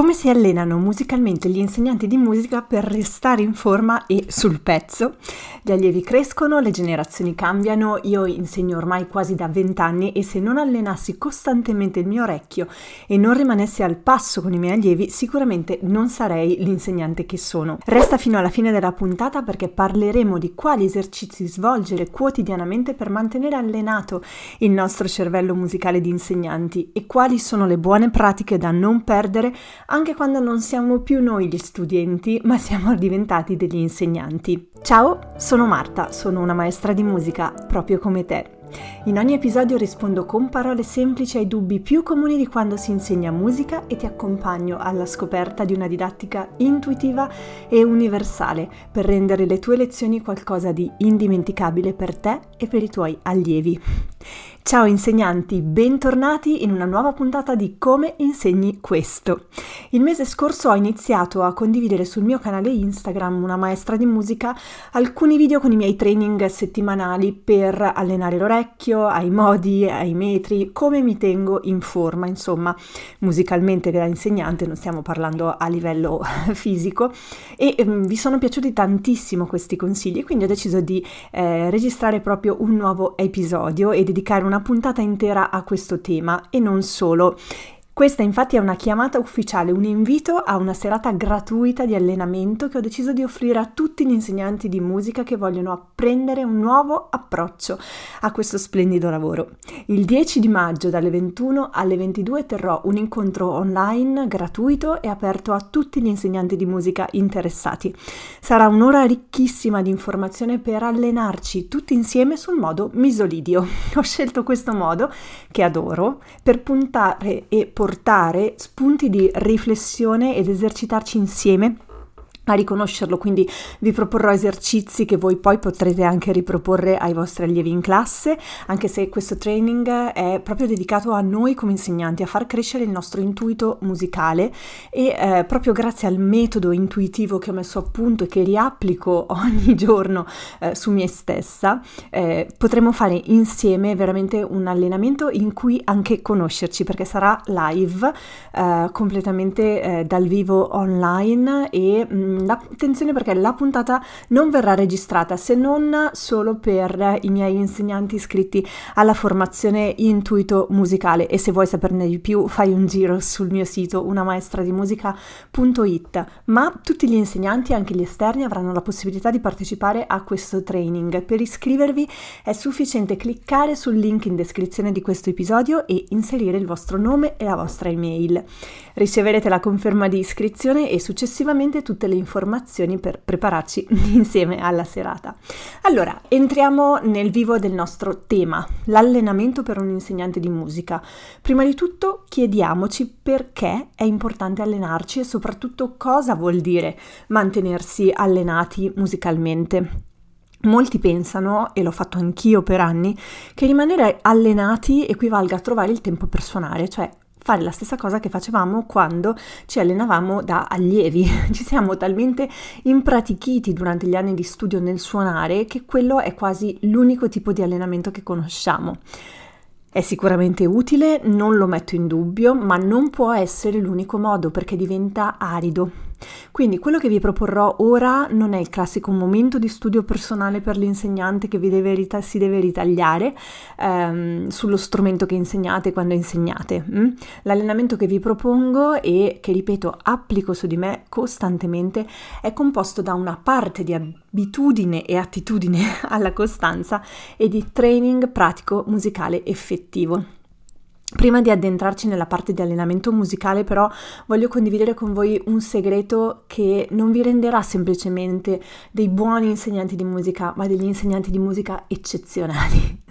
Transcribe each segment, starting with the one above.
Come si allenano musicalmente gli insegnanti di musica per restare in forma e sul pezzo? Gli allievi crescono, le generazioni cambiano, io insegno ormai quasi da vent'anni e se non allenassi costantemente il mio orecchio e non rimanessi al passo con i miei allievi, sicuramente non sarei l'insegnante che sono. Resta fino alla fine della puntata perché parleremo di quali esercizi svolgere quotidianamente per mantenere allenato il nostro cervello musicale di insegnanti e quali sono le buone pratiche da non perdere anche quando non siamo più noi gli studenti, ma siamo diventati degli insegnanti. Ciao, sono Marta, sono una maestra di musica, proprio come te. In ogni episodio rispondo con parole semplici ai dubbi più comuni di quando si insegna musica e ti accompagno alla scoperta di una didattica intuitiva e universale per rendere le tue lezioni qualcosa di indimenticabile per te e per i tuoi allievi. Ciao insegnanti, bentornati in una nuova puntata di Come insegni questo. Il mese scorso ho iniziato a condividere sul mio canale Instagram, una maestra di musica, alcuni video con i miei training settimanali per allenare l'orecchio, ai modi, ai metri, come mi tengo in forma, insomma, musicalmente da insegnante, non stiamo parlando a livello fisico e um, vi sono piaciuti tantissimo questi consigli, quindi ho deciso di eh, registrare proprio un nuovo episodio e dedicare una puntata intera a questo tema e non solo. Questa infatti è una chiamata ufficiale, un invito a una serata gratuita di allenamento che ho deciso di offrire a tutti gli insegnanti di musica che vogliono apprendere un nuovo approccio a questo splendido lavoro. Il 10 di maggio dalle 21 alle 22 terrò un incontro online gratuito e aperto a tutti gli insegnanti di musica interessati. Sarà un'ora ricchissima di informazione per allenarci tutti insieme sul modo misolidio. Ho scelto questo modo, che adoro, per puntare e portare spunti di riflessione ed esercitarci insieme a riconoscerlo, quindi vi proporrò esercizi che voi poi potrete anche riproporre ai vostri allievi in classe, anche se questo training è proprio dedicato a noi come insegnanti, a far crescere il nostro intuito musicale e eh, proprio grazie al metodo intuitivo che ho messo a punto e che riapplico ogni giorno eh, su me stessa, eh, potremo fare insieme veramente un allenamento in cui anche conoscerci, perché sarà live, eh, completamente eh, dal vivo online e mh, mm, attenzione perché la puntata non verrà registrata se non solo per i miei insegnanti iscritti alla formazione intuito musicale. E se vuoi saperne di più fai un giro sul mio sito unamaestradimusica.it ma tutti gli insegnanti anche gli esterni avranno la possibilità di partecipare a questo training. Per iscrivervi è sufficiente cliccare sul link in descrizione di questo episodio e inserire il vostro nome e la vostra email riceverete la conferma di iscrizione e successivamente tutte le informazioni per prepararci insieme alla serata. Allora, entriamo nel vivo del nostro tema, l'allenamento per un insegnante di musica. Prima di tutto chiediamoci perché è importante allenarci e soprattutto cosa vuol dire mantenersi allenati musicalmente. Molti pensano, e l'ho fatto anch'io per anni, che rimanere allenati equivalga a trovare il tempo per suonare, cioè fare la stessa cosa che facevamo quando ci allenavamo da allievi. Ci siamo talmente impratichiti durante gli anni di studio nel suonare che quello è quasi l'unico tipo di allenamento che conosciamo. È sicuramente utile, non lo metto in dubbio, ma non può essere l'unico modo perché diventa arido. Quindi quello che vi proporrò ora non è il classico momento di studio personale per l'insegnante che deve, si deve ritagliare ehm, sullo strumento che insegnate quando insegnate. Mm? L'allenamento che vi propongo e che ripeto applico su di me costantemente è composto da una parte di abitudine e attitudine alla costanza e di training pratico musicale effettivo. Prima di addentrarci nella parte di allenamento musicale, però, voglio condividere con voi un segreto che non vi renderà semplicemente dei buoni insegnanti di musica, ma degli insegnanti di musica eccezionali.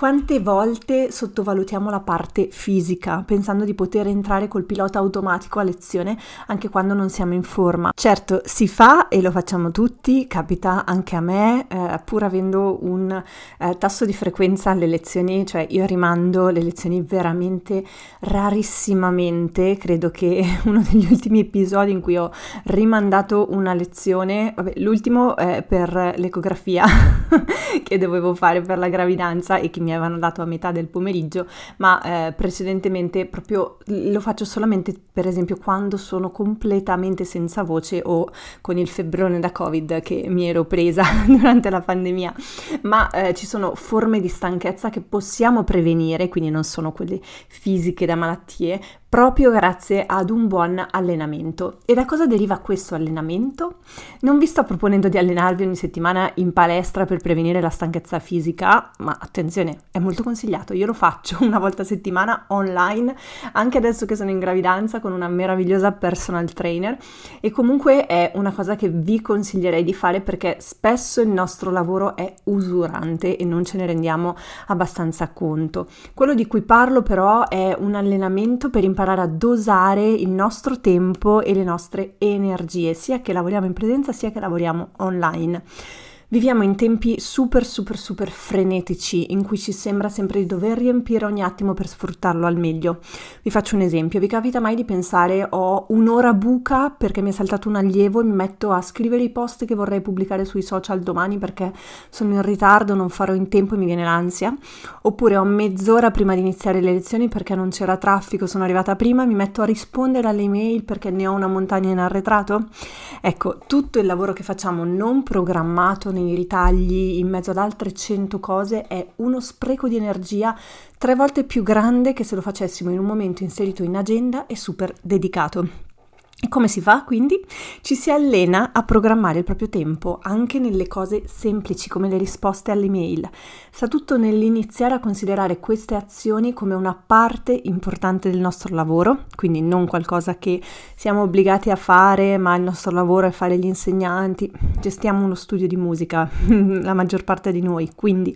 Quante volte sottovalutiamo la parte fisica, pensando di poter entrare col pilota automatico a lezione anche quando non siamo in forma? Certo, si fa e lo facciamo tutti, capita anche a me, eh, pur avendo un eh, tasso di frequenza alle lezioni, cioè io rimando le lezioni veramente rarissimamente, credo che uno degli ultimi episodi in cui ho rimandato una lezione, vabbè, l'ultimo è per l'ecografia che dovevo fare per la gravidanza e che mi mi avevano dato a metà del pomeriggio, ma eh, precedentemente proprio lo faccio solamente per esempio quando sono completamente senza voce o con il febbrone da Covid che mi ero presa durante la pandemia, ma eh, ci sono forme di stanchezza che possiamo prevenire, quindi non sono quelle fisiche da malattie, proprio grazie ad un buon allenamento. E da cosa deriva questo allenamento? Non vi sto proponendo di allenarvi ogni settimana in palestra per prevenire la stanchezza fisica, ma attenzione, è molto consigliato. Io lo faccio una volta a settimana online, anche adesso che sono in gravidanza con una meravigliosa personal trainer e comunque è una cosa che vi consiglierei di fare perché spesso il nostro lavoro è usurante e non ce ne rendiamo abbastanza conto. Quello di cui parlo però è un allenamento per imparare imparare a dosare il nostro tempo e le nostre energie, sia che lavoriamo in presenza sia che lavoriamo online. Viviamo in tempi super super super frenetici in cui ci sembra sempre di dover riempire ogni attimo per sfruttarlo al meglio. Vi faccio un esempio, vi capita mai di pensare ho un'ora buca perché mi è saltato un allievo e mi metto a scrivere i post che vorrei pubblicare sui social domani perché sono in ritardo, non farò in tempo e mi viene l'ansia? Oppure ho mezz'ora prima di iniziare le lezioni perché non c'era traffico, sono arrivata prima e mi metto a rispondere alle email perché ne ho una montagna in arretrato? Ecco, tutto il lavoro che facciamo non programmato nei ritagli in mezzo ad altre cento cose è uno spreco di energia tre volte più grande che se lo facessimo in un momento inserito in agenda e super dedicato. Come si fa quindi? Ci si allena a programmare il proprio tempo anche nelle cose semplici come le risposte alle mail. Sta tutto nell'iniziare a considerare queste azioni come una parte importante del nostro lavoro, quindi non qualcosa che siamo obbligati a fare, ma il nostro lavoro è fare gli insegnanti. Gestiamo uno studio di musica, la maggior parte di noi, quindi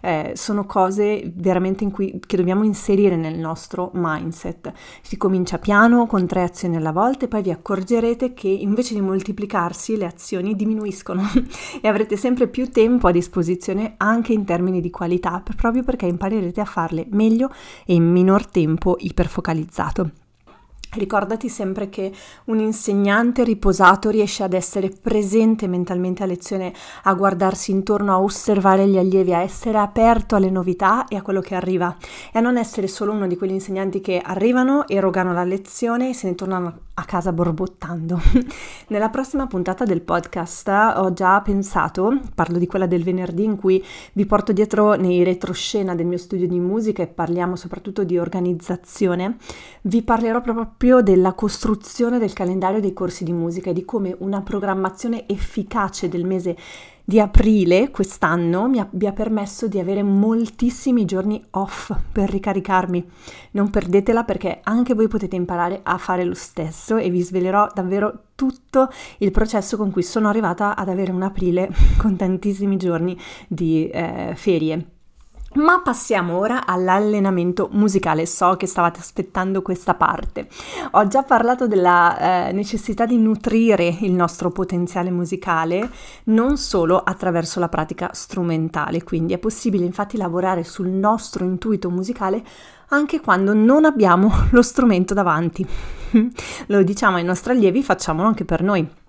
eh, sono cose veramente in cui, che dobbiamo inserire nel nostro mindset. Si comincia piano con tre azioni alla volta e poi vi accorgerete che invece di moltiplicarsi le azioni diminuiscono e avrete sempre più tempo a disposizione anche in termini di qualità, proprio perché imparerete a farle meglio e in minor tempo iperfocalizzato. Ricordati sempre che un insegnante riposato riesce ad essere presente mentalmente a lezione, a guardarsi intorno, a osservare gli allievi, a essere aperto alle novità e a quello che arriva e a non essere solo uno di quegli insegnanti che arrivano, erogano la lezione e se ne tornano a casa borbottando. Nella prossima puntata del podcast ho già pensato, parlo di quella del venerdì in cui vi porto dietro nei retroscena del mio studio di musica e parliamo soprattutto di organizzazione, vi parlerò proprio della costruzione del calendario dei corsi di musica e di come una programmazione efficace del mese di aprile quest'anno mi abbia permesso di avere moltissimi giorni off per ricaricarmi. Non perdetela perché anche voi potete imparare a fare lo stesso e vi svelerò davvero tutto il processo con cui sono arrivata ad avere un aprile con tantissimi giorni di eh, ferie. Ma passiamo ora all'allenamento musicale. So che stavate aspettando questa parte. Ho già parlato della eh, necessità di nutrire il nostro potenziale musicale non solo attraverso la pratica strumentale, quindi è possibile infatti lavorare sul nostro intuito musicale anche quando non abbiamo lo strumento davanti. Lo diciamo ai nostri allievi, facciamolo anche per noi.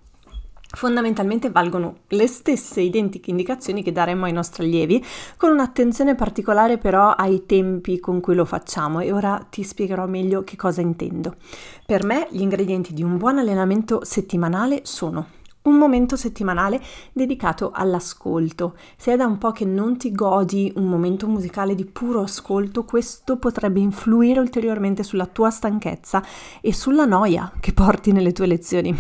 Fondamentalmente valgono le stesse identiche indicazioni che daremmo ai nostri allievi, con un'attenzione particolare però ai tempi con cui lo facciamo e ora ti spiegherò meglio che cosa intendo. Per me gli ingredienti di un buon allenamento settimanale sono un momento settimanale dedicato all'ascolto. Se è da un po' che non ti godi un momento musicale di puro ascolto, questo potrebbe influire ulteriormente sulla tua stanchezza e sulla noia che porti nelle tue lezioni.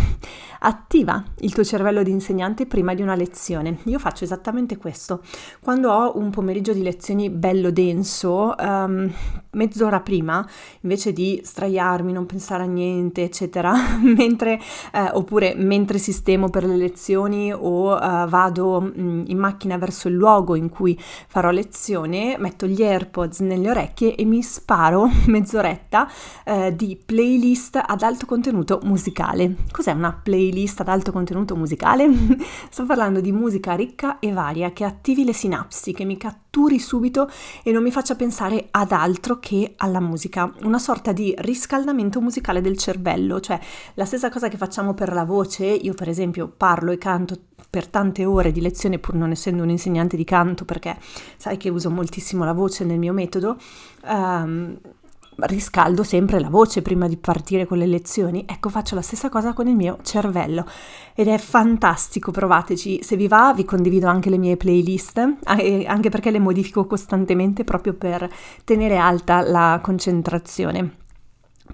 Attiva il tuo cervello di insegnante prima di una lezione. Io faccio esattamente questo. Quando ho un pomeriggio di lezioni bello denso, um, mezz'ora prima, invece di straiarmi, non pensare a niente, eccetera, mentre, eh, oppure mentre sistemo per le lezioni o uh, vado in macchina verso il luogo in cui farò lezione, metto gli AirPods nelle orecchie e mi sparo mezz'oretta uh, di playlist ad alto contenuto musicale. Cos'è una playlist ad alto contenuto musicale? Sto parlando di musica ricca e varia che attivi le sinapsi, che mi catturi subito e non mi faccia pensare ad altro che alla musica. Una sorta di riscaldamento musicale del cervello, cioè la stessa cosa che facciamo per la voce, io per esempio parlo e canto per tante ore di lezione, pur non essendo un insegnante di canto, perché sai che uso moltissimo la voce nel mio metodo, um, riscaldo sempre la voce prima di partire con le lezioni. Ecco, faccio la stessa cosa con il mio cervello ed è fantastico, provateci. Se vi va, vi condivido anche le mie playlist, anche perché le modifico costantemente proprio per tenere alta la concentrazione.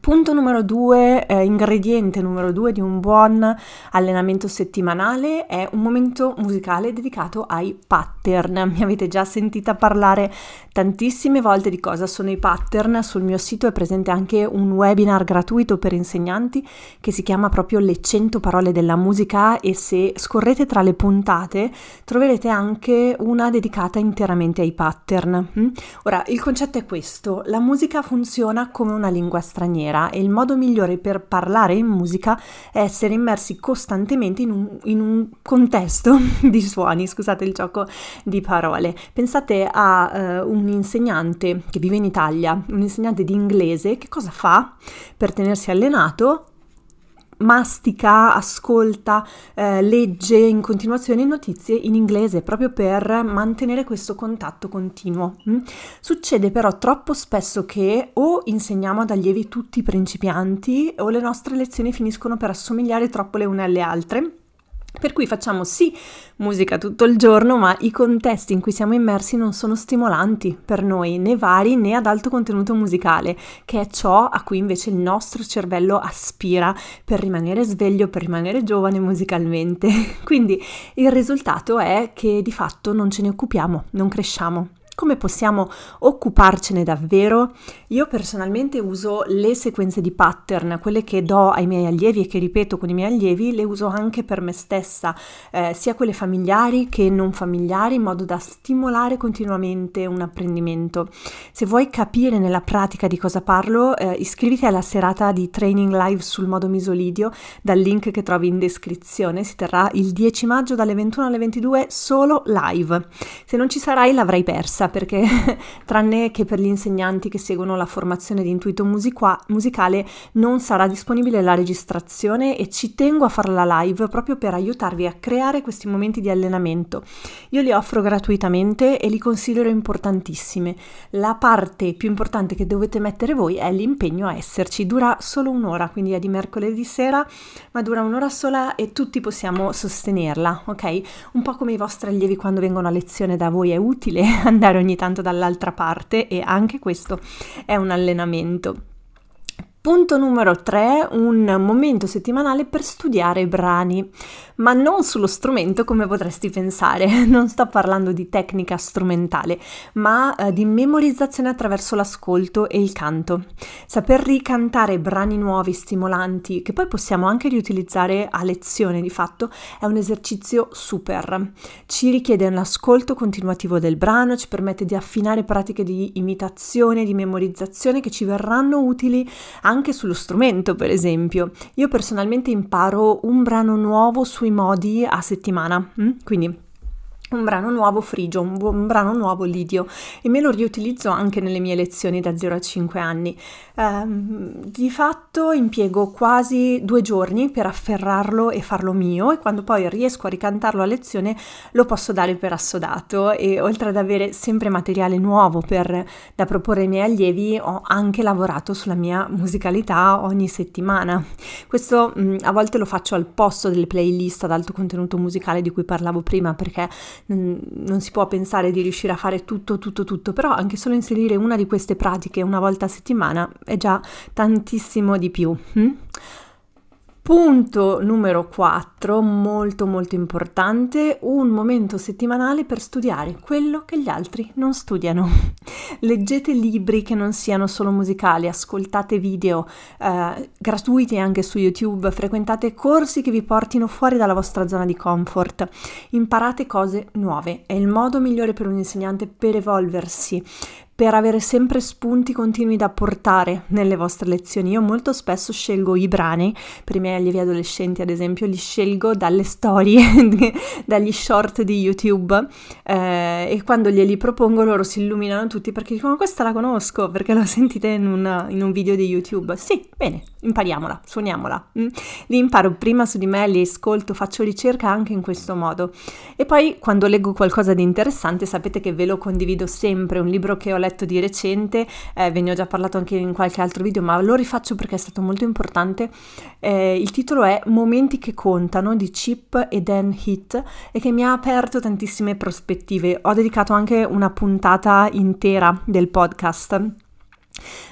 Punto numero due, eh, ingrediente numero due di un buon allenamento settimanale è un momento musicale dedicato ai pattern. Mi avete già sentita parlare tantissime volte di cosa sono i pattern. Sul mio sito è presente anche un webinar gratuito per insegnanti che si chiama proprio Le 100 parole della musica e se scorrete tra le puntate troverete anche una dedicata interamente ai pattern. Mm? Ora, il concetto è questo, la musica funziona come una lingua straniera maniera e il modo migliore per parlare in musica è essere immersi costantemente in un, in un contesto di suoni, scusate il gioco di parole. Pensate a uh, un insegnante che vive in Italia, un insegnante di inglese, che cosa fa per tenersi allenato? Mastica, ascolta, eh, legge in continuazione notizie in inglese proprio per mantenere questo contatto continuo. Mm? Succede però troppo spesso che o insegniamo ad allievi tutti principianti o le nostre lezioni finiscono per assomigliare troppo le une alle altre per cui facciamo sì musica tutto il giorno, ma i contesti in cui siamo immersi non sono stimolanti per noi, né vari né ad alto contenuto musicale, che è ciò a cui invece il nostro cervello aspira per rimanere sveglio, per rimanere giovane musicalmente. Quindi il risultato è che di fatto non ce ne occupiamo, non cresciamo. Come possiamo occuparcene davvero? Io personalmente uso le sequenze di pattern, quelle che do ai miei allievi e che ripeto con i miei allievi, le uso anche per me stessa, eh, sia quelle familiari che non familiari, in modo da stimolare continuamente un apprendimento. Se vuoi capire nella pratica di cosa parlo, eh, iscriviti alla serata di training live sul modo misolidio dal link che trovi in descrizione. Si terrà il 10 maggio dalle 21 alle 22 solo live. Se non ci sarai l'avrai persa perché tranne che per gli insegnanti che seguono la formazione di intuito musica- musicale non sarà disponibile la registrazione e ci tengo a farla live proprio per aiutarvi a creare questi momenti di allenamento. Io li offro gratuitamente e li considero importantissimi. La parte più importante che dovete mettere voi è l'impegno a esserci. Dura solo un'ora, quindi è di mercoledì sera, ma dura un'ora sola e tutti possiamo sostenerla, ok? Un po' come i vostri allievi quando vengono a lezione da voi è utile andare ogni tanto dall'altra parte e anche questo è un allenamento. Punto numero 3, un momento settimanale per studiare brani, ma non sullo strumento come potresti pensare, non sto parlando di tecnica strumentale, ma eh, di memorizzazione attraverso l'ascolto e il canto. Saper ricantare brani nuovi, stimolanti, che poi possiamo anche riutilizzare a lezione di fatto, è un esercizio super. Ci richiede un ascolto continuativo del brano, ci permette di affinare pratiche di imitazione, di memorizzazione che ci verranno utili anche sullo strumento, per esempio. Io personalmente imparo un brano nuovo sui modi a settimana, mm? quindi un brano nuovo frigio, un, un, brano nuovo lidio e me lo riutilizzo anche nelle mie lezioni da 0 a 5 anni. Um, di fatto impiego quasi due giorni per afferrarlo e farlo mio e quando poi riesco a ricantarlo a lezione lo posso dare per assodato e oltre ad avere sempre materiale nuovo per, da proporre ai miei allievi ho anche lavorato sulla mia musicalità ogni settimana. Questo um, a volte lo faccio al posto delle playlist ad alto contenuto musicale di cui parlavo prima perché non si può pensare di riuscire a fare tutto, tutto, tutto, però anche solo inserire una di queste pratiche una volta a settimana è già tantissimo di più. Hm? Punto numero 4, molto molto importante, un momento settimanale per studiare quello che gli altri non studiano. Leggete libri che non siano solo musicali, ascoltate video eh, gratuiti anche su YouTube, frequentate corsi che vi portino fuori dalla vostra zona di comfort, imparate cose nuove. È il modo migliore per un insegnante per evolversi, per avere sempre spunti continui da portare nelle vostre lezioni. Io molto spesso scelgo i brani, per i miei allievi adolescenti ad esempio, li scelgo dalle storie, dagli short di YouTube eh, e quando glieli propongo loro si illuminano tutti perché dicono questa la conosco perché l'ho sentita in, una, in un video di YouTube. Sì, bene, impariamola, suoniamola. Mm? Li imparo prima su di me, li ascolto, faccio ricerca anche in questo modo. E poi quando leggo qualcosa di interessante sapete che ve lo condivido sempre, un libro che ho letto di recente, eh, ve ne ho già parlato anche in qualche altro video, ma lo rifaccio perché è stato molto importante. Eh, il titolo è Momenti che contano di Chip e Dan Heath e che mi ha aperto tantissime prospettive. Ho dedicato anche una puntata intera del podcast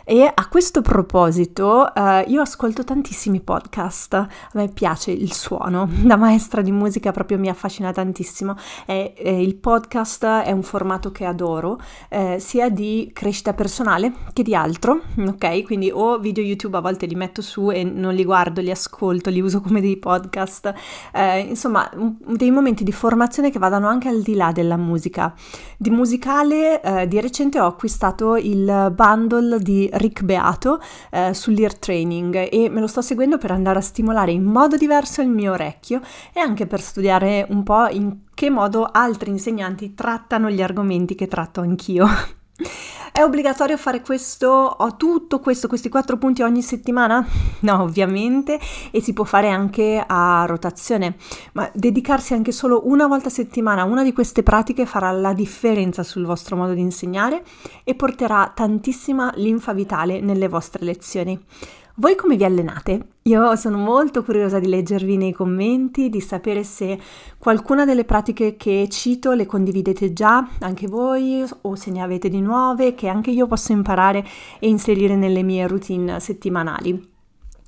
e a questo proposito, eh, io ascolto tantissimi podcast, a me piace il suono, da maestra di musica proprio mi affascina tantissimo e, e il podcast è un formato che adoro, eh, sia di crescita personale che di altro, ok? Quindi o video YouTube a volte li metto su e non li guardo, li ascolto, li uso come dei podcast, eh, insomma dei momenti di formazione che vadano anche al di là della musica. Di musicale, eh, di recente ho acquistato il bundle di Rick Beato eh, sull'ear training e me lo sto seguendo per andare a stimolare in modo diverso il mio orecchio e anche per studiare un po' in che modo altri insegnanti trattano gli argomenti che tratto anch'io. È obbligatorio fare questo, ho tutto questo, questi quattro punti ogni settimana? No, ovviamente, e si può fare anche a rotazione, ma dedicarsi anche solo una volta a settimana a una di queste pratiche farà la differenza sul vostro modo di insegnare e porterà tantissima linfa vitale nelle vostre lezioni. Voi come vi allenate? Io sono molto curiosa di leggervi nei commenti, di sapere se qualcuna delle pratiche che cito le condividete già anche voi o se ne avete di nuove che anche io posso imparare e inserire nelle mie routine settimanali.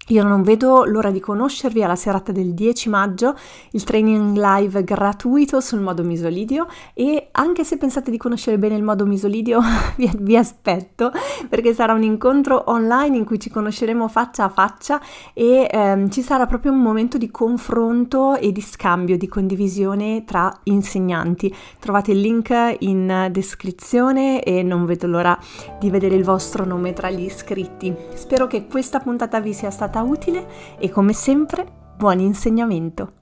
Io non vedo l'ora di conoscervi alla serata del 10 maggio, il training live gratuito sul modo misolidio e anche se pensate di conoscere bene il modo misolidio vi, vi, aspetto perché sarà un incontro online in cui ci conosceremo faccia a faccia e ehm, ci sarà proprio un momento di confronto e di scambio, di condivisione tra insegnanti. Trovate il link in descrizione e non vedo l'ora di vedere il vostro nome tra gli iscritti. Spero che questa puntata vi sia stata utile e come sempre buon insegnamento!